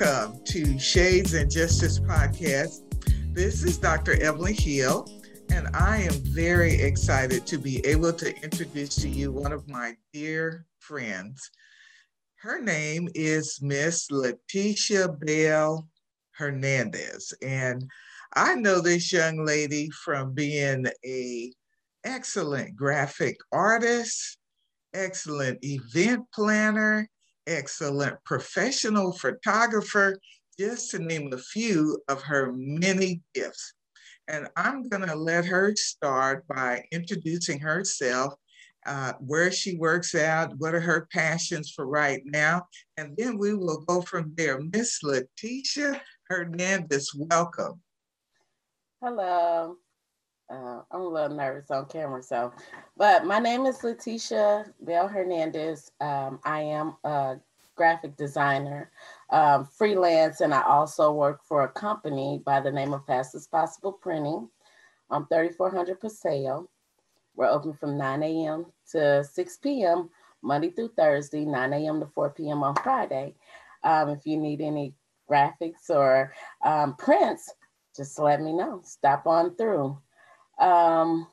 Welcome to Shades and Justice podcast. This is Dr. Evelyn Hill, and I am very excited to be able to introduce to you one of my dear friends. Her name is Miss Laticia Bell Hernandez, and I know this young lady from being a excellent graphic artist, excellent event planner, excellent professional photographer, just to name a few of her many gifts. And I'm going to let her start by introducing herself, uh, where she works out, what are her passions for right now, and then we will go from there. Miss Laticia Hernandez, welcome. Hello. Uh, I'm a little nervous on camera, so, but my name is Laticia Bell Hernandez. Um, I am a graphic designer, um, freelance, and I also work for a company by the name of Fastest Possible Printing on 3400 Paseo. We're open from 9 a.m. to 6 p.m. Monday through Thursday, 9 a.m. to 4 p.m. on Friday. Um, if you need any graphics or um, prints, just let me know. Stop on through. Um,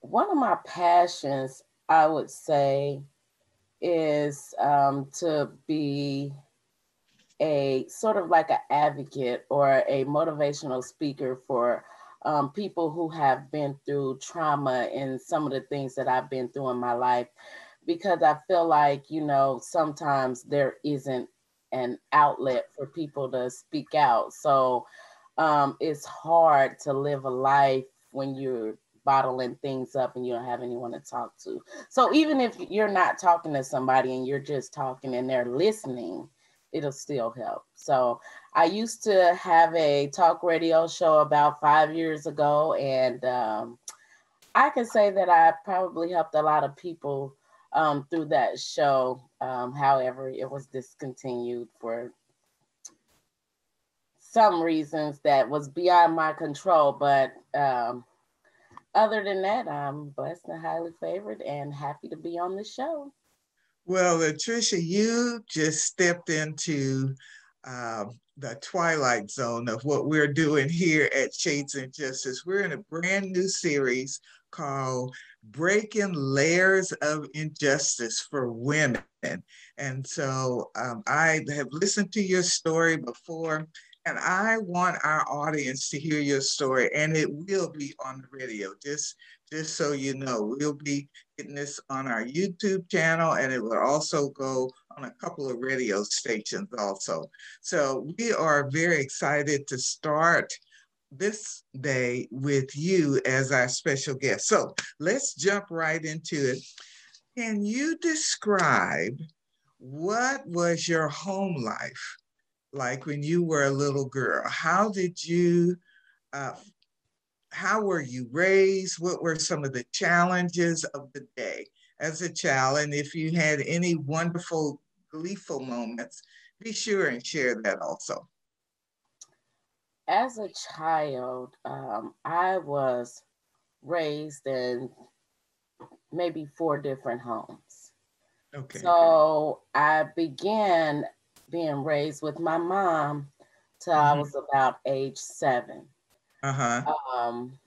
one of my passions, I would say, is um, to be a sort of like an advocate or a motivational speaker for um, people who have been through trauma and some of the things that I've been through in my life. Because I feel like, you know, sometimes there isn't an outlet for people to speak out. So um, it's hard to live a life when you're bottling things up and you don't have anyone to talk to. So even if you're not talking to somebody and you're just talking and they're listening, it'll still help. So I used to have a talk radio show about five years ago, and um, I can say that I probably helped a lot of people um, through that show. Um, however, it was discontinued for some reasons that was beyond my control. But um, other than that, I'm blessed and highly favored and happy to be on the show. Well, Latricia, you just stepped into uh, the twilight zone of what we're doing here at Shades and Justice. We're in a brand new series called Breaking Layers of Injustice for Women. And so um, I have listened to your story before and I want our audience to hear your story, and it will be on the radio. Just, just so you know, we'll be getting this on our YouTube channel, and it will also go on a couple of radio stations also. So we are very excited to start this day with you as our special guest. So let's jump right into it. Can you describe what was your home life like when you were a little girl? How did you, uh, how were you raised? What were some of the challenges of the day as a child? And if you had any wonderful, gleeful moments, be sure and share that also. As a child, um, I was raised in maybe four different homes. Okay. So I began being raised with my mom till mm-hmm. I was about age seven. Uh-huh. Um,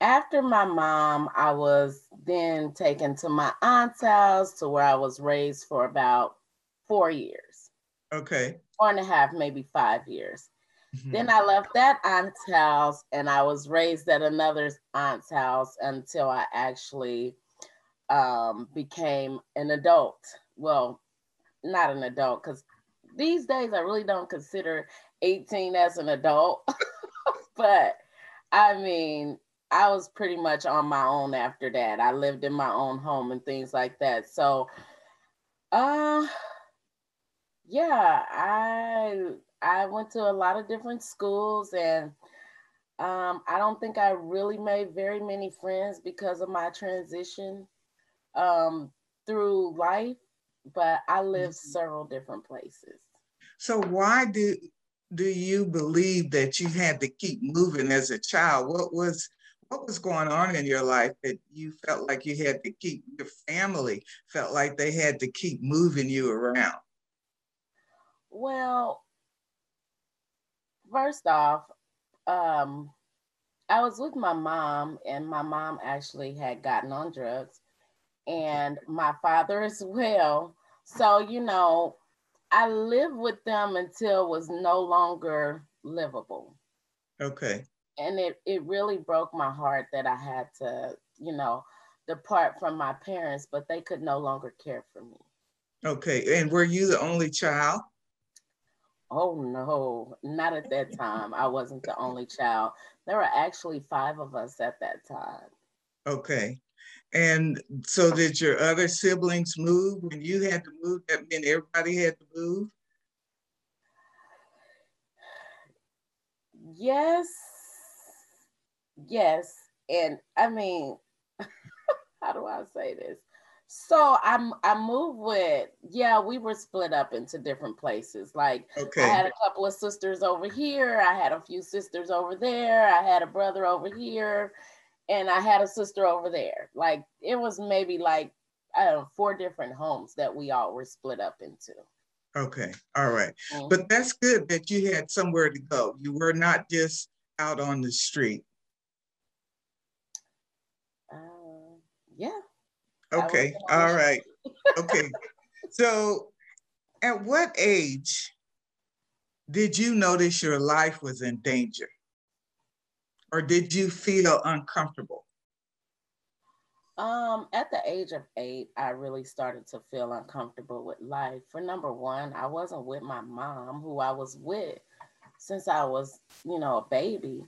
after my mom, I was then taken to my aunt's house to where I was raised for about four years. Okay. Four and a half, maybe five years. Mm-hmm. Then I left that aunt's house and I was raised at another aunt's house until I actually um, became an adult. Well, not an adult because these days I really don't consider 18 as an adult. but I mean, I was pretty much on my own after that. I lived in my own home and things like that. So uh yeah, I I went to a lot of different schools and um, I don't think I really made very many friends because of my transition um, through life but I lived mm-hmm. several different places. So why do do you believe that you had to keep moving as a child? What was what was going on in your life that you felt like you had to keep your family felt like they had to keep moving you around? Well, first off, um, I was with my mom, and my mom actually had gotten on drugs, and my father as well. So, you know, I lived with them until it was no longer livable. Okay. And it, it really broke my heart that I had to, you know, depart from my parents, but they could no longer care for me. Okay. And were you the only child? Oh no, not at that time. I wasn't the only child. There were actually five of us at that time. Okay. And so did your other siblings move when you had to move? That meant everybody had to move? Yes. Yes. And I mean, how do I say this? So I'm I moved with yeah we were split up into different places. Like okay. I had a couple of sisters over here. I had a few sisters over there. I had a brother over here, and I had a sister over there. Like it was maybe like I don't know four different homes that we all were split up into. Okay, all right. mm-hmm. but that's good that you had somewhere to go. You were not just out on the street. Uh, yeah. Okay, all right. Okay. so at what age did you notice your life was in danger? Or did you feel uncomfortable? Um, at the age of eight, I really started to feel uncomfortable with life. For number one, I wasn't with my mom, who I was with since I was, you know, a baby.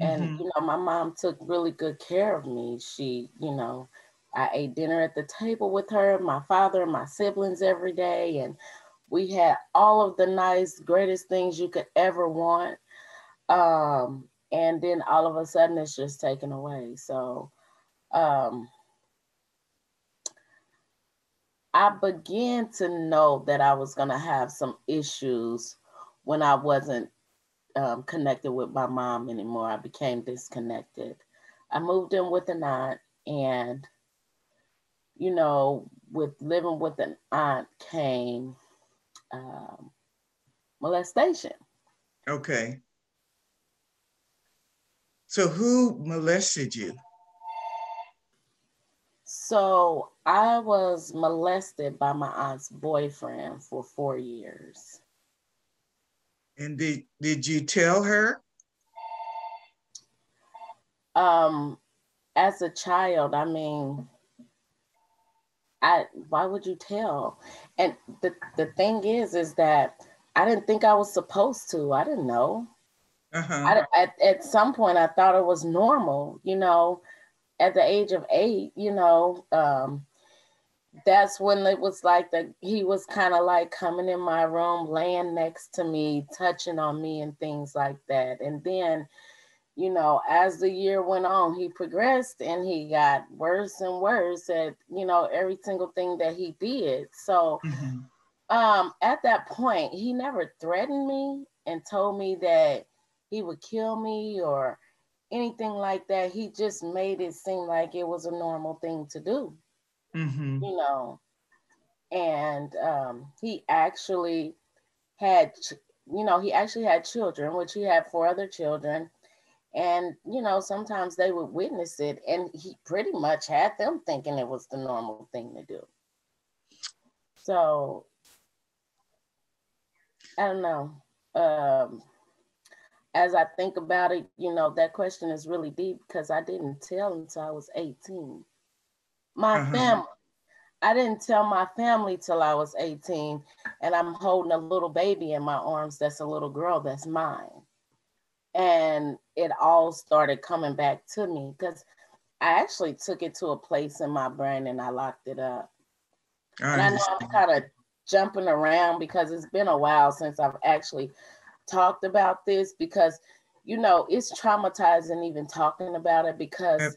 And, mm-hmm. you know, my mom took really good care of me. She, you know, I ate dinner at the table with her, my father, and my siblings every day. And we had all of the nice, greatest things you could ever want. Um, and then all of a sudden it's just taken away. So um, I began to know that I was going to have some issues when I wasn't um, connected with my mom anymore. I became disconnected. I moved in with an aunt and you know, with living with an aunt came um, molestation. Okay. So who molested you? So I was molested by my aunt's boyfriend for four years. And did did you tell her? Um, as a child, I mean, I why would you tell? And the the thing is, is that I didn't think I was supposed to. I didn't know. Uh-huh. I, at, at some point, I thought it was normal. You know, at the age of eight, you know, um, that's when it was like that. He was kind of like coming in my room, laying next to me, touching on me, and things like that. And then you know, as the year went on, he progressed and he got worse and worse at, you know, every single thing that he did. So mm-hmm. um, at that point, he never threatened me and told me that he would kill me or anything like that. He just made it seem like it was a normal thing to do, mm-hmm. you know. And um, he actually had, you know, he actually had children, which he had four other children and, you know, sometimes they would witness it, and he pretty much had them thinking it was the normal thing to do. So, I don't know. Um, as I think about it, you know, that question is really deep because I didn't tell until I was 18. My uh-huh. family, I didn't tell my family till I was 18, and I'm holding a little baby in my arms that's a little girl that's mine and it all started coming back to me because I actually took it to a place in my brain and I locked it up. I and I know I'm kind of jumping around because it's been a while since I've actually talked about this because you know it's traumatizing even talking about it because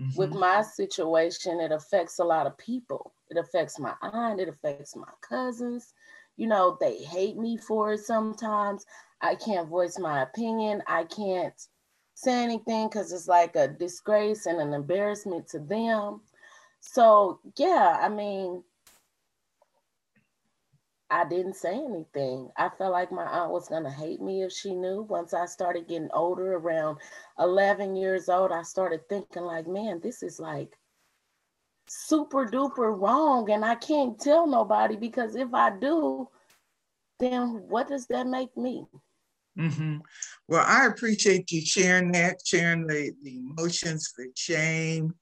mm-hmm. with my situation it affects a lot of people. It affects my aunt, it affects my cousins. You know, they hate me for it sometimes. I can't voice my opinion. I can't say anything because it's like a disgrace and an embarrassment to them. So, yeah, I mean, I didn't say anything. I felt like my aunt was going to hate me if she knew. Once I started getting older, around 11 years old, I started thinking, like, man, this is like super duper wrong. And I can't tell nobody because if I do, then what does that make me? Mm-hmm. Well, I appreciate you sharing that, sharing the, the emotions, the shame,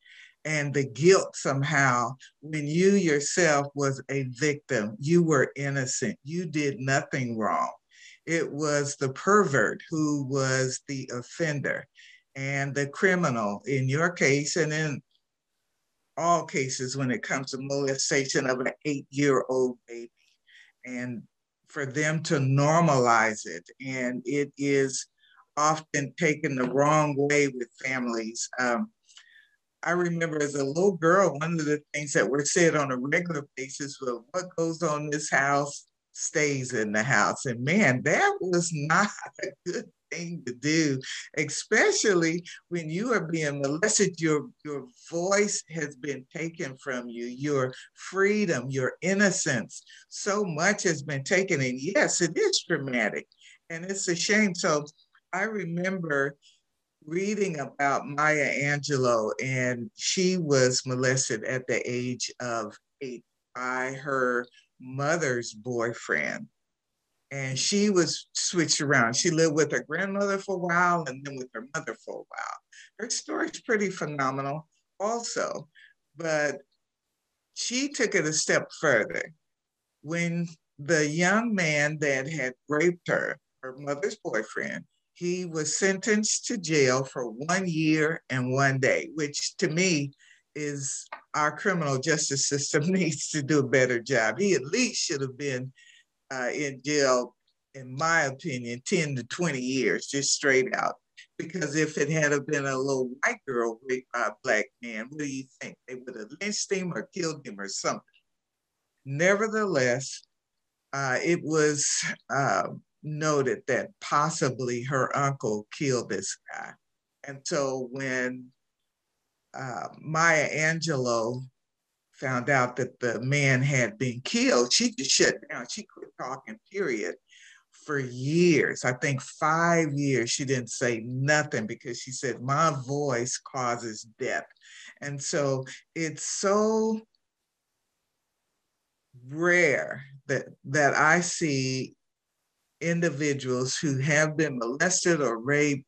and the guilt somehow when you yourself was a victim. You were innocent. You did nothing wrong. It was the pervert who was the offender and the criminal in your case, and in all cases when it comes to molestation of an eight year old baby. And for them to normalize it. And it is often taken the wrong way with families. Um, I remember as a little girl, one of the things that were said on a regular basis was what goes on in this house stays in the house. And man, that was not a good thing to do, especially when you are being molested. Your, your voice has been taken from you, your freedom, your innocence. So much has been taken. And yes, it is dramatic and it's a shame. So I remember reading about Maya Angelou, and she was molested at the age of eight by her mother's boyfriend. And she was switched around. She lived with her grandmother for a while and then with her mother for a while. Her story's pretty phenomenal, also, but she took it a step further. When the young man that had raped her, her mother's boyfriend, he was sentenced to jail for one year and one day, which to me is our criminal justice system needs to do a better job. He at least should have been uh, in jail, in my opinion, 10 to 20 years, just straight out. Because if it had been a little white girl raped by a black man, what do you think? They would have lynched him or killed him or something. Nevertheless, uh, it was uh, noted that possibly her uncle killed this guy. And so when uh, Maya Angelou found out that the man had been killed, she just shut down. She quit talking, period, for years. I think five years she didn't say nothing because she said, My voice causes death. And so it's so rare that that I see individuals who have been molested or raped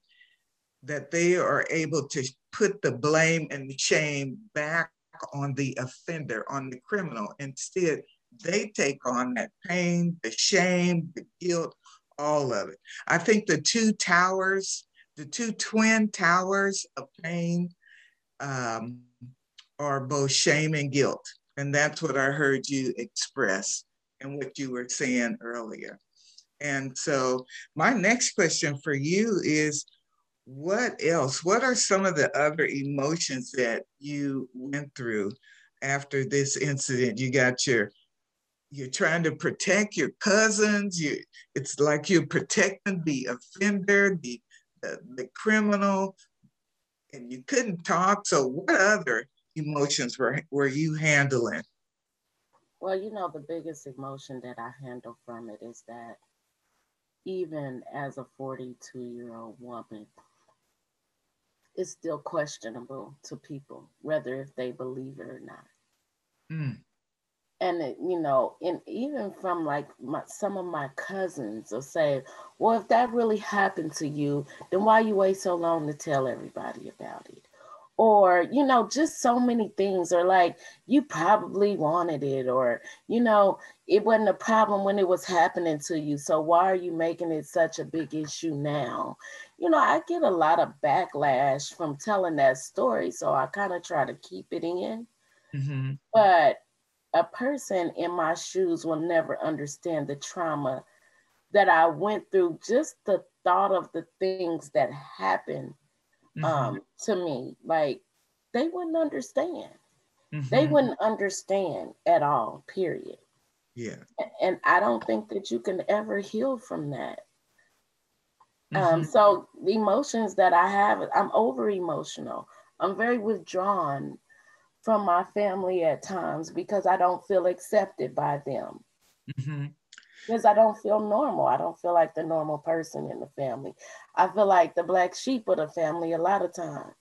that they are able to put the blame and the shame back on the offender, on the criminal. Instead, they take on that pain, the shame, the guilt, all of it. I think the two towers, the two twin towers of pain um, are both shame and guilt. And that's what I heard you express and what you were saying earlier. And so, my next question for you is what else? What are some of the other emotions that you went through after this incident? You got your you're trying to protect your cousins. You, it's like you're protecting the offender, the, the, the criminal, and you couldn't talk. So, what other emotions were, were you handling? Well, you know, the biggest emotion that I handle from it is that even as a 42 year old woman, it's still questionable to people, whether if they believe it or not. Mm. And it, you know, and even from like my, some of my cousins will say, "Well, if that really happened to you, then why you wait so long to tell everybody about it?" Or you know just so many things or like you probably wanted it or you know it wasn't a problem when it was happening to you so why are you making it such a big issue now you know i get a lot of backlash from telling that story so i kind of try to keep it in mm-hmm. but a person in my shoes will never understand the trauma that i went through just the thought of the things that happened mm-hmm. um, to me. Like they wouldn't understand. Mm-hmm. They wouldn't understand at all, period. Yeah. And I don't think that you can ever heal from that. Um, mm-hmm. Um, so the emotions that I have, I'm over emotional. I'm very withdrawn from my family at times because I don't feel accepted by them. Because I don't feel normal. I don't feel like the normal person in the family. I feel like the black sheep of the family a lot of times.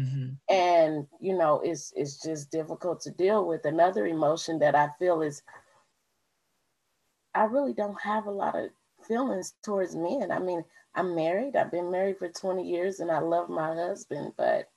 Mm-hmm. And you know, it's it's just difficult to deal with. Another emotion that I feel is I really don't have a lot of feelings towards men. I mean, I'm married. I've been married for 20 years and I love my husband, but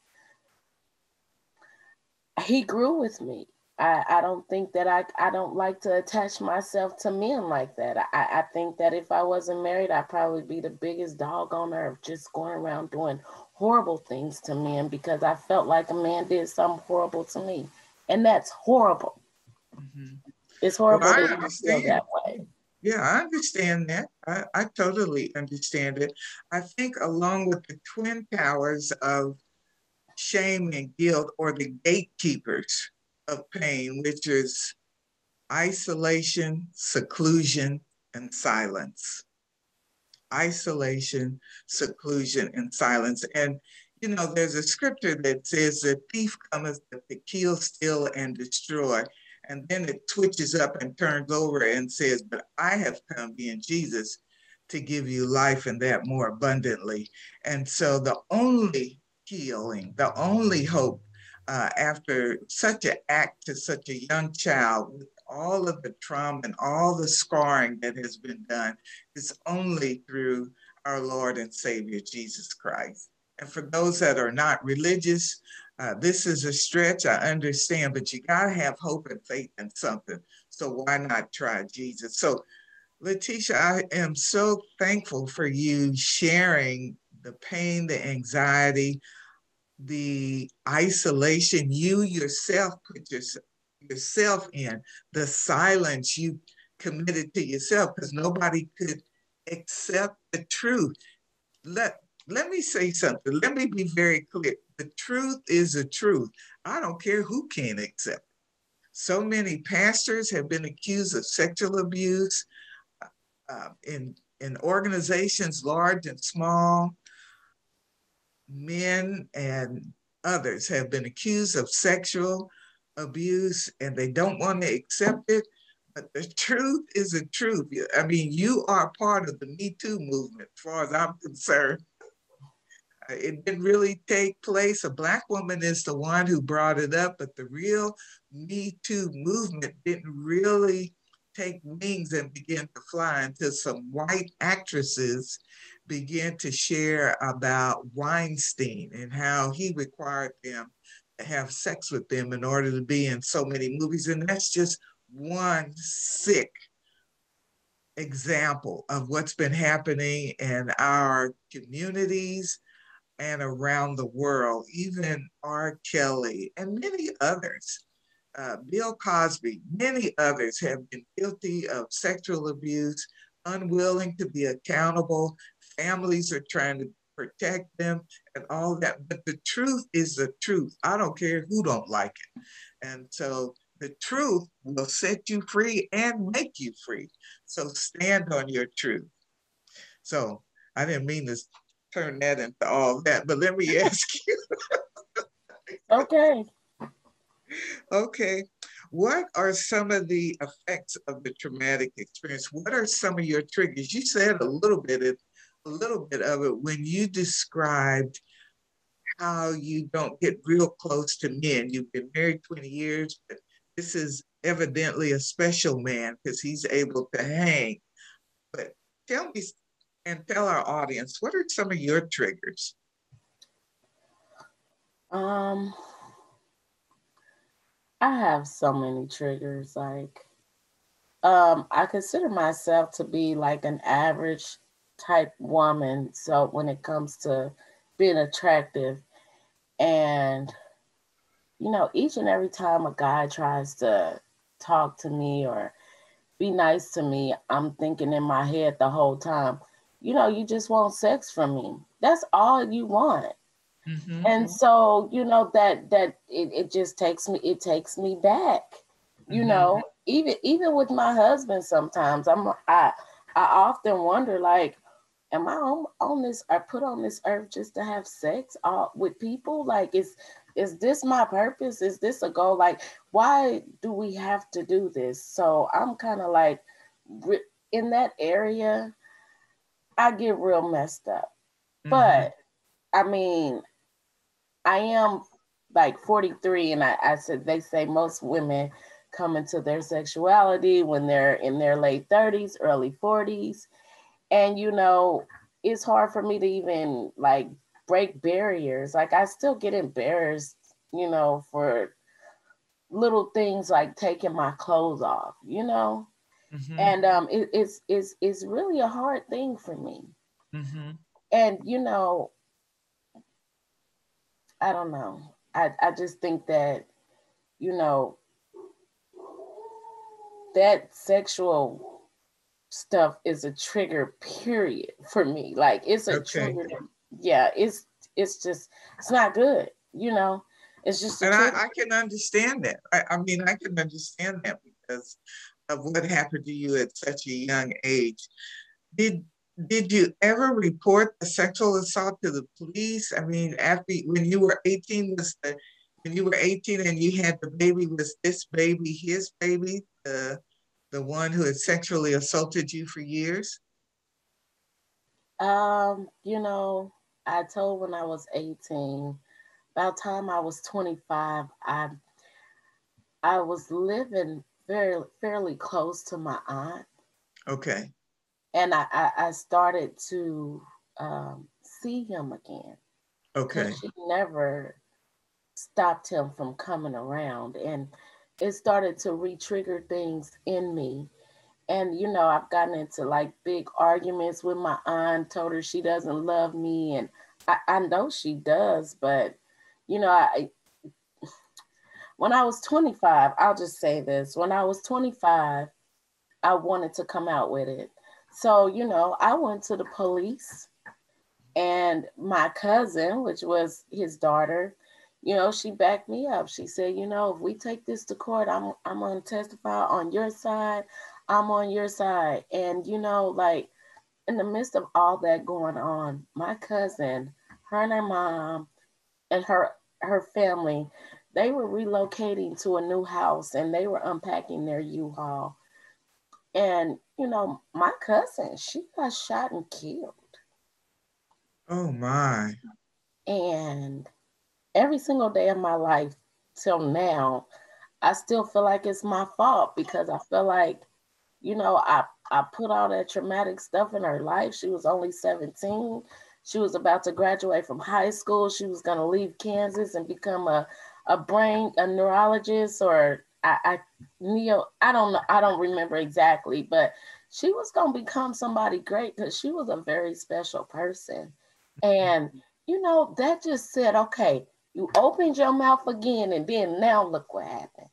he grew with me. I, I don't think that I, I don't like to attach myself to men like that. I, I think that if I wasn't married, I'd probably be the biggest dog on earth, just going around doing horrible things to men because I felt like a man did something horrible to me. And that's horrible. Mm-hmm. It's horrible well, to feel that way. Yeah, I understand that. I, I totally understand it. I think along with the twin towers of shame and guilt or the gatekeepers of pain, which is isolation, seclusion, and silence. Isolation, seclusion, and silence. And, you know, there's a scripture that says, The thief cometh to kill, steal, and destroy. And then it switches up and turns over and says, But I have come, being Jesus, to give you life and that more abundantly. And so the only healing, the only hope uh, after such an act to such a young child with all of the trauma and all the scarring that has been done is only through our Lord and Savior Jesus Christ. And for those that are not religious, uh, this is a stretch, I understand, but you got to have hope and faith in something. So why not try Jesus? So, Laticia, I am so thankful for you sharing the pain, the anxiety, the isolation you yourself put yourself, yourself in, the silence you committed to yourself, because nobody could accept the truth. Let let me say something. Let me be very clear. The truth is the truth. I don't care who can't accept it. So many pastors have been accused of sexual abuse uh, in, in organizations large and small. Men and others have been accused of sexual abuse and they don't want to accept it. But the truth is the truth. I mean, you are part of the Me Too movement, as far as I'm concerned. Uh, it didn't really take place. A Black woman is the one who brought it up, but the real Me Too movement didn't really take wings and begin to fly until some white actresses began to share about Weinstein and how he required them to have sex with them in order to be in so many movies. And that's just one sick example of what's been happening in our communities and around the world, even R. Kelly and many others. Uh, Bill Cosby, many others have been guilty of sexual abuse, unwilling to be accountable. Families are trying to protect them and all that. But the truth is the truth. I don't care who don't like it. And so the truth will set you free and make you free. So stand on your truth. So I didn't mean to turn that into all that. But let me ask you. okay. Okay. What are some of the effects of the traumatic experience? What are some of your triggers? You said a little bit of, a little bit of it when you described how you don't get real close to men. You've been married 20 years, but this is evidently a special man because he's able to hang. But tell me and tell our audience what are some of your triggers? Um, I have so many triggers. Like, um, I consider myself to be like an average type woman. So when it comes to being attractive, and you know, each and every time a guy tries to talk to me or be nice to me, I'm thinking in my head the whole time, you know, you just want sex from me. That's all you want. Mm-hmm. And so, you know, that that it, it just takes me, it takes me back. You mm-hmm. know, even even with my husband sometimes I'm I I often wonder like, am I on, on this I put on this earth just to have sex all, with people? Like is is this my purpose? Is this a goal? Like, why do we have to do this? So I'm kind of like in that area, I get real messed up. Mm-hmm. But I mean, I am like 43, and I, I said they say most women come into their sexuality when they're in their late 30s, early 40s. And you know, it's hard for me to even like break barriers. Like I still get embarrassed, you know, for little things like taking my clothes off, you know. Mm-hmm. And um, it, it's it's it's really a hard thing for me. Mm-hmm. And you know, I don't know. I I just think that, you know, that sexual stuff is a trigger period for me. Like it's a okay. trigger. Yeah, it's it's just it's not good, you know. It's just and I, I, can understand that. I, I mean, I can understand that because of what happened to you at such a young age. Did did you ever report the sexual assault to the police? I mean, after when you were 18, was the when you were 18 and you had the baby, was this baby his baby, the the one who had sexually assaulted you for years? Um, you know, I told when I was 18. By the time I was 25, I I was living very fairly close to my aunt. Okay. And I I, I started to um, see him again. Okay. She never stopped him from coming around, and it started to re-trigger things in me. And you know, I've gotten into like big arguments with my aunt. Told her she doesn't love me, and I, I know she does, but you know, I when I was 25, I'll just say this. When I was 25, I wanted to come out with it. So, you know, I went to the police and my cousin, which was his daughter, you know, she backed me up. She said, you know, if we take this to court, I'm I'm gonna testify on your side. I'm on your side. And you know, like in the midst of all that going on, my cousin, her and her mom, and her her family, they were relocating to a new house and they were unpacking their U-Haul. And, you know, my cousin, she got shot and killed. Oh my. And every single day of my life till now, I still feel like it's my fault because I feel like, you know, I, I put all that traumatic stuff in her life. She was only 17. She was about to graduate from high school. She was going to leave Kansas and become a a brain a neurologist or I, I neo I don't know I don't remember exactly, but she was gonna become somebody great because she was a very special person. And you know, that just said, okay, you opened your mouth again, and then now look what happened.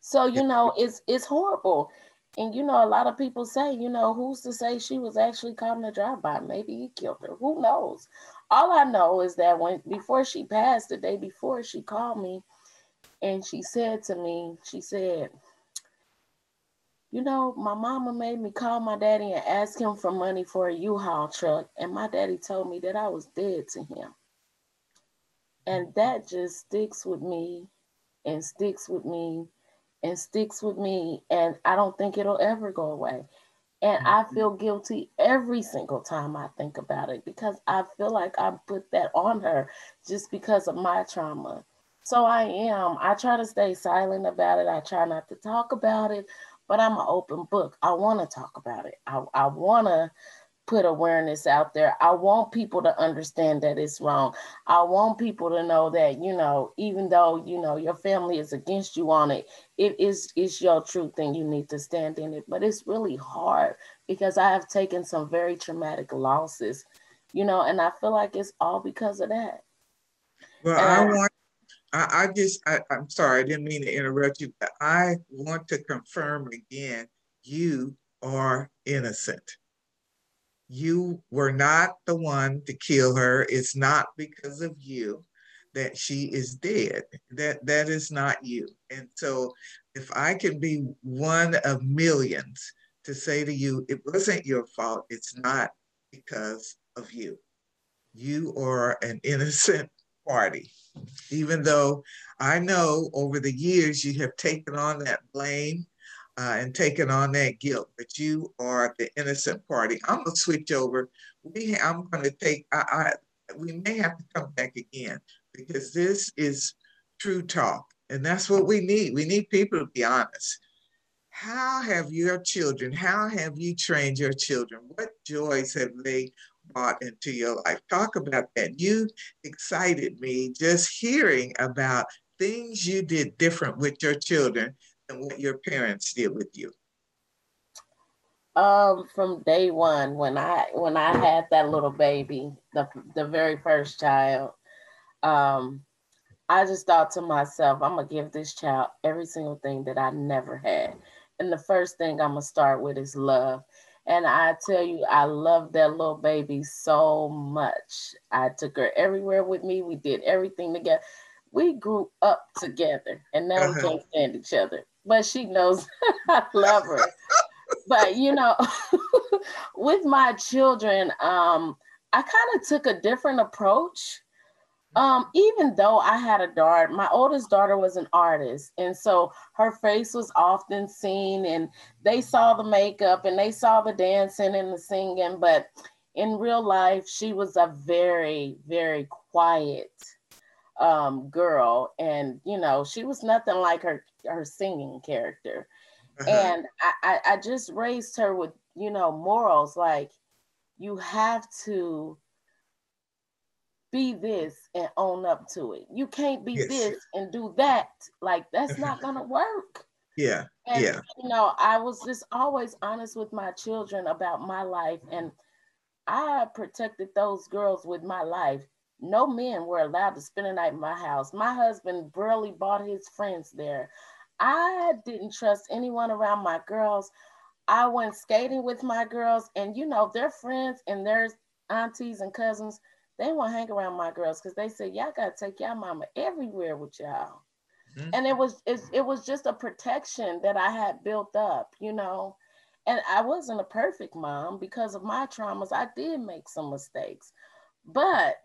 So, you know, it's it's horrible. And you know, a lot of people say, you know, who's to say she was actually caught in a drive-by? Maybe he killed her. Who knows? all I know is that when before she passed, the day before, she called me and she said to me, she said, you know, my mama made me call my daddy and ask him for money for a U-Haul truck. And my daddy told me that I was dead to him. And that just sticks with me and sticks with me and sticks with me. And I don't think it'll ever go away. And I mm-hmm. feel guilty every single time I think about it because I feel like I put that on her just because of my trauma. So I am. I try to stay silent about it. I try not to talk about it, but I'm an open book. I want to talk about it. I, I want to put awareness out there. I want people to understand that it's wrong. I want people to know that, you know, even though, you know, your family is against you on it, it is it's your truth and you need to stand in it. But it's really hard because I have taken some very traumatic losses, you know, and I feel like it's all because of that. Well, and I want I, I just I, I'm sorry, I didn't mean to interrupt you, but I want to confirm again, you are innocent you were not the one to kill her. It's not because of you that she is dead. That that is not you. And so if I can be one of millions to say to you, it wasn't your fault, it's not because of you. You are an innocent party. Even though I know over the years you have taken on that blame, uh, and taking on that guilt, but you are the innocent party. I'm gonna switch over. We, I'm gonna take. I, I, we may have to come back again because this is true talk, and that's what we need. We need people to be honest. How have your children? How have you trained your children? What joys have they brought into your life? Talk about that. You excited me just hearing about things you did different with your children than what your parents did with you? Um, from day one, when I when I had that little baby, the the very first child, um, I just thought to myself, I'm gonna give this child every single thing that I never had. And the first thing I'm gonna start with is love. And I tell you, I love that little baby so much. I took her everywhere with me. We did everything together. We grew up together, and now uh-huh. we can't stand each other but she knows I love her. but you know, with my children, um, I kind of took a different approach. Um, even though I had a daughter, my oldest daughter was an artist, and so her face was often seen, and they saw the makeup and they saw the dancing and the singing. But in real life, she was a very, very quiet um, girl, and you know, she was nothing like her her singing character. Uh-huh. And I, I, I just raised her with, you know, morals like you have to be this and own up to it. You can't be yes. this and do that. Like that's not gonna work. Yeah. And, yeah. You know, I was just always honest with my children about my life and I protected those girls with my life. No men were allowed to spend a night in my house. My husband barely bought his friends there. I didn't trust anyone around my girls. I went skating with my girls, and you know, their friends and their aunties and cousins, they won't hang around my girls because they said, Y'all gotta take y'all mama everywhere with y'all. Mm-hmm. And it was it, it was just a protection that I had built up, you know. And I wasn't a perfect mom because of my traumas. I did make some mistakes. But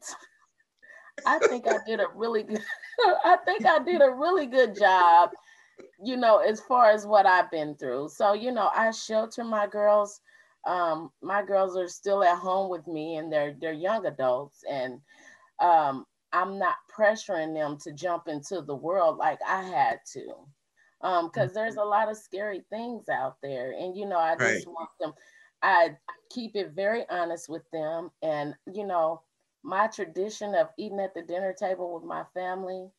I think I did a really good I think I did a really good job you know, as far as what I've been through. So, you know, I shelter my girls. Um, my girls are still at home with me and they're they're young adults and um, I'm not pressuring them to jump into the world like I had to. Um, because there's a lot of scary things out there. And you know, I just right. want them, I keep it very honest with them. And you know, my tradition of eating at the dinner table with my family,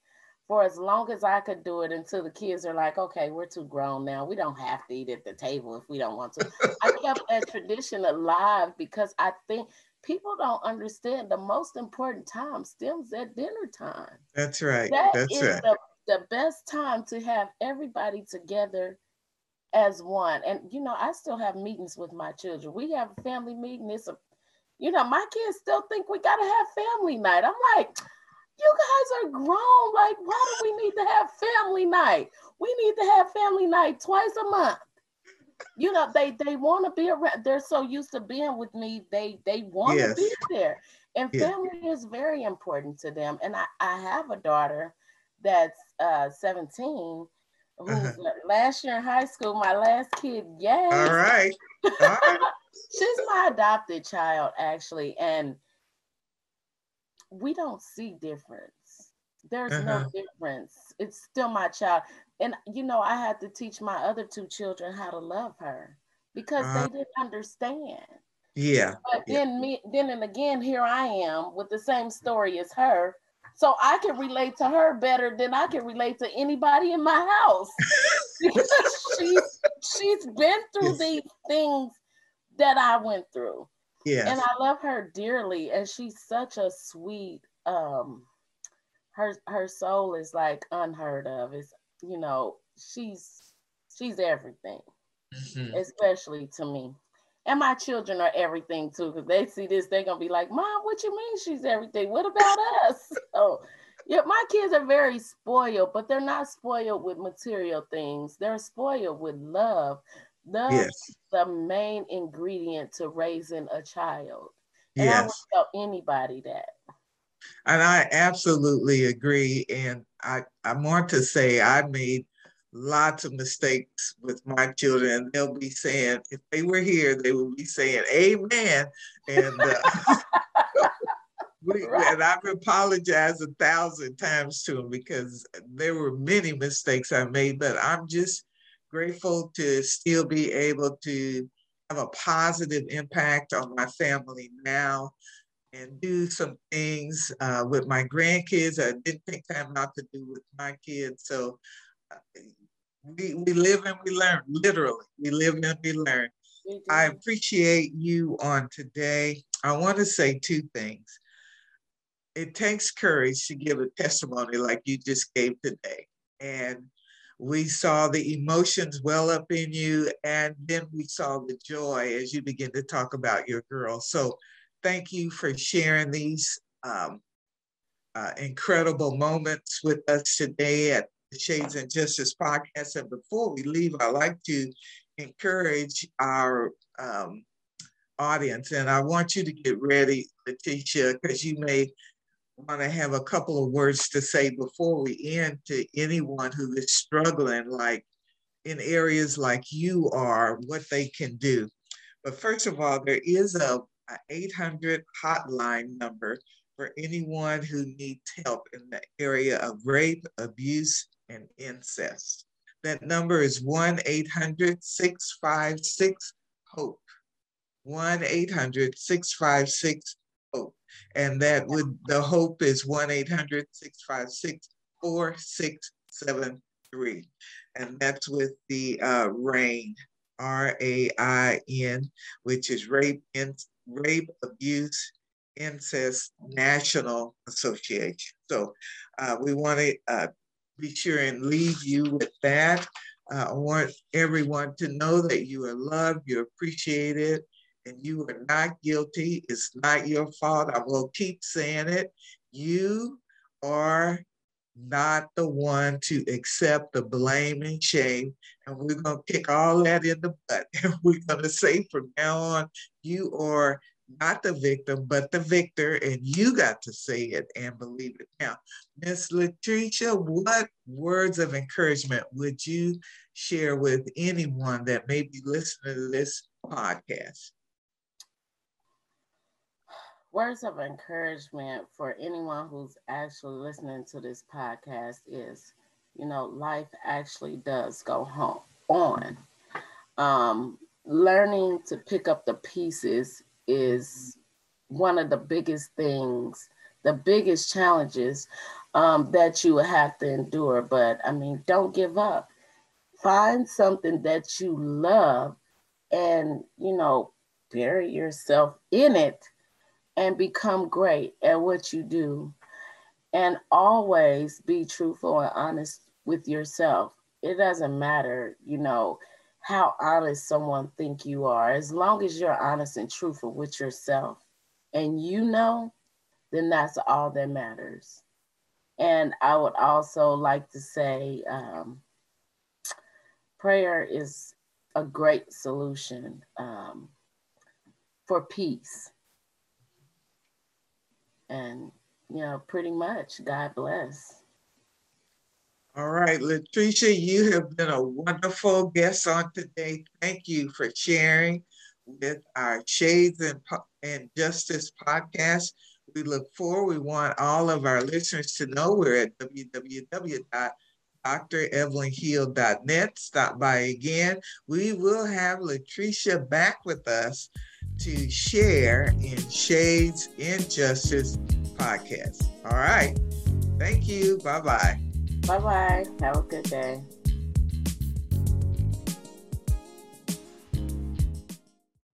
for as long as I could do it until the kids are like, okay, we're too grown now. We don't have to eat at the table if we don't want to. I kept that tradition alive because I think people don't understand the most important time stems at dinner time. That's right. That That's is right. The, the best time to have everybody together as one. And you know, I still have meetings with my children. We have a family meeting. It's a, you know, my kids still think we gotta have family night. I'm like, you guys are grown. Like, why do we need to have family night? We need to have family night twice a month. You know, they they want to be around. They're so used to being with me. They they want to yes. be there. And yeah. family is very important to them. And I, I have a daughter that's uh 17 who's uh-huh. last year in high school, my last kid. Yes. All right. All right. She's my adopted child, actually. And we don't see difference. There's uh-huh. no difference. It's still my child. And you know, I had to teach my other two children how to love her because uh-huh. they didn't understand. Yeah. But yeah. then me then and again here I am with the same story as her. So I can relate to her better than I can relate to anybody in my house. she's she's been through these things that I went through. Yeah. And I love her dearly. And she's such a sweet, um, her her soul is like unheard of. It's you know, she's she's everything. Mm-hmm. Especially to me. And my children are everything too, because they see this, they're gonna be like, Mom, what you mean she's everything? What about us? So yeah, my kids are very spoiled, but they're not spoiled with material things. They're spoiled with love. Love yes. the main ingredient to raising a child. And yes. I would tell anybody that. And I absolutely agree. And I, I want to say I made lots of mistakes with my children. They'll be saying, if they were here, they would be saying, Amen. And uh, we, and I've apologized a thousand times to them because there were many mistakes I made, but I'm just grateful to still be able to have a positive impact on my family now and do some things uh, with my grandkids I didn't take time out to do with my kids. So uh, we, we live and we learn, literally. We live and we learn. I appreciate you on today. I want to say two things. It takes courage to give a testimony like you just gave today. And we saw the emotions well up in you, and then we saw the joy as you begin to talk about your girl. So, thank you for sharing these um, uh, incredible moments with us today at Shades and Justice podcast. And before we leave, I'd like to encourage our um, audience, and I want you to get ready, Laticia, because you may want to have a couple of words to say before we end to anyone who is struggling, like in areas like you are, what they can do. But first of all, there is a, a 800 hotline number for anyone who needs help in the area of rape, abuse, and incest. That number is 1 800 656 HOPE. 1 800 656 HOPE. And that would, the HOPE is 1 800 656 4673. And that's with the uh, RAIN, R A I N, which is Rape, in, Rape Abuse, Incest National Association. So uh, we want to uh, be sure and leave you with that. Uh, I want everyone to know that you are loved, you're appreciated, and you are not guilty. It's not your fault. I will keep saying it. You are not the one to accept the blame and shame. And we're going to kick all that in the butt. And we're going to say from now on, you are not the victim, but the victor, and you got to say it and believe it. Now, Miss Latricia, what words of encouragement would you share with anyone that may be listening to this podcast? Words of encouragement for anyone who's actually listening to this podcast is, you know, life actually does go home on. Um, learning to pick up the pieces is one of the biggest things, the biggest challenges um, that you have to endure. But I mean, don't give up. Find something that you love and, you know, bury yourself in it and become great at what you do. And always be truthful and honest with yourself. It doesn't matter, you know, how honest someone think you are. As long as you're honest and truthful with yourself and you know, then that's all that matters. And I would also like to say um, prayer is a great solution um, for peace. And, you know, pretty much, God bless. All right, Latricia, you have been a wonderful guest on today. Thank you for sharing with our Shades and, and Justice podcast. We look forward, we want all of our listeners to know we're at www.drevelynhill.net. Stop by again. We will have Latricia back with us to share in Shades in Justice podcast. All right. Thank you. Bye bye. Bye bye. Have a good day.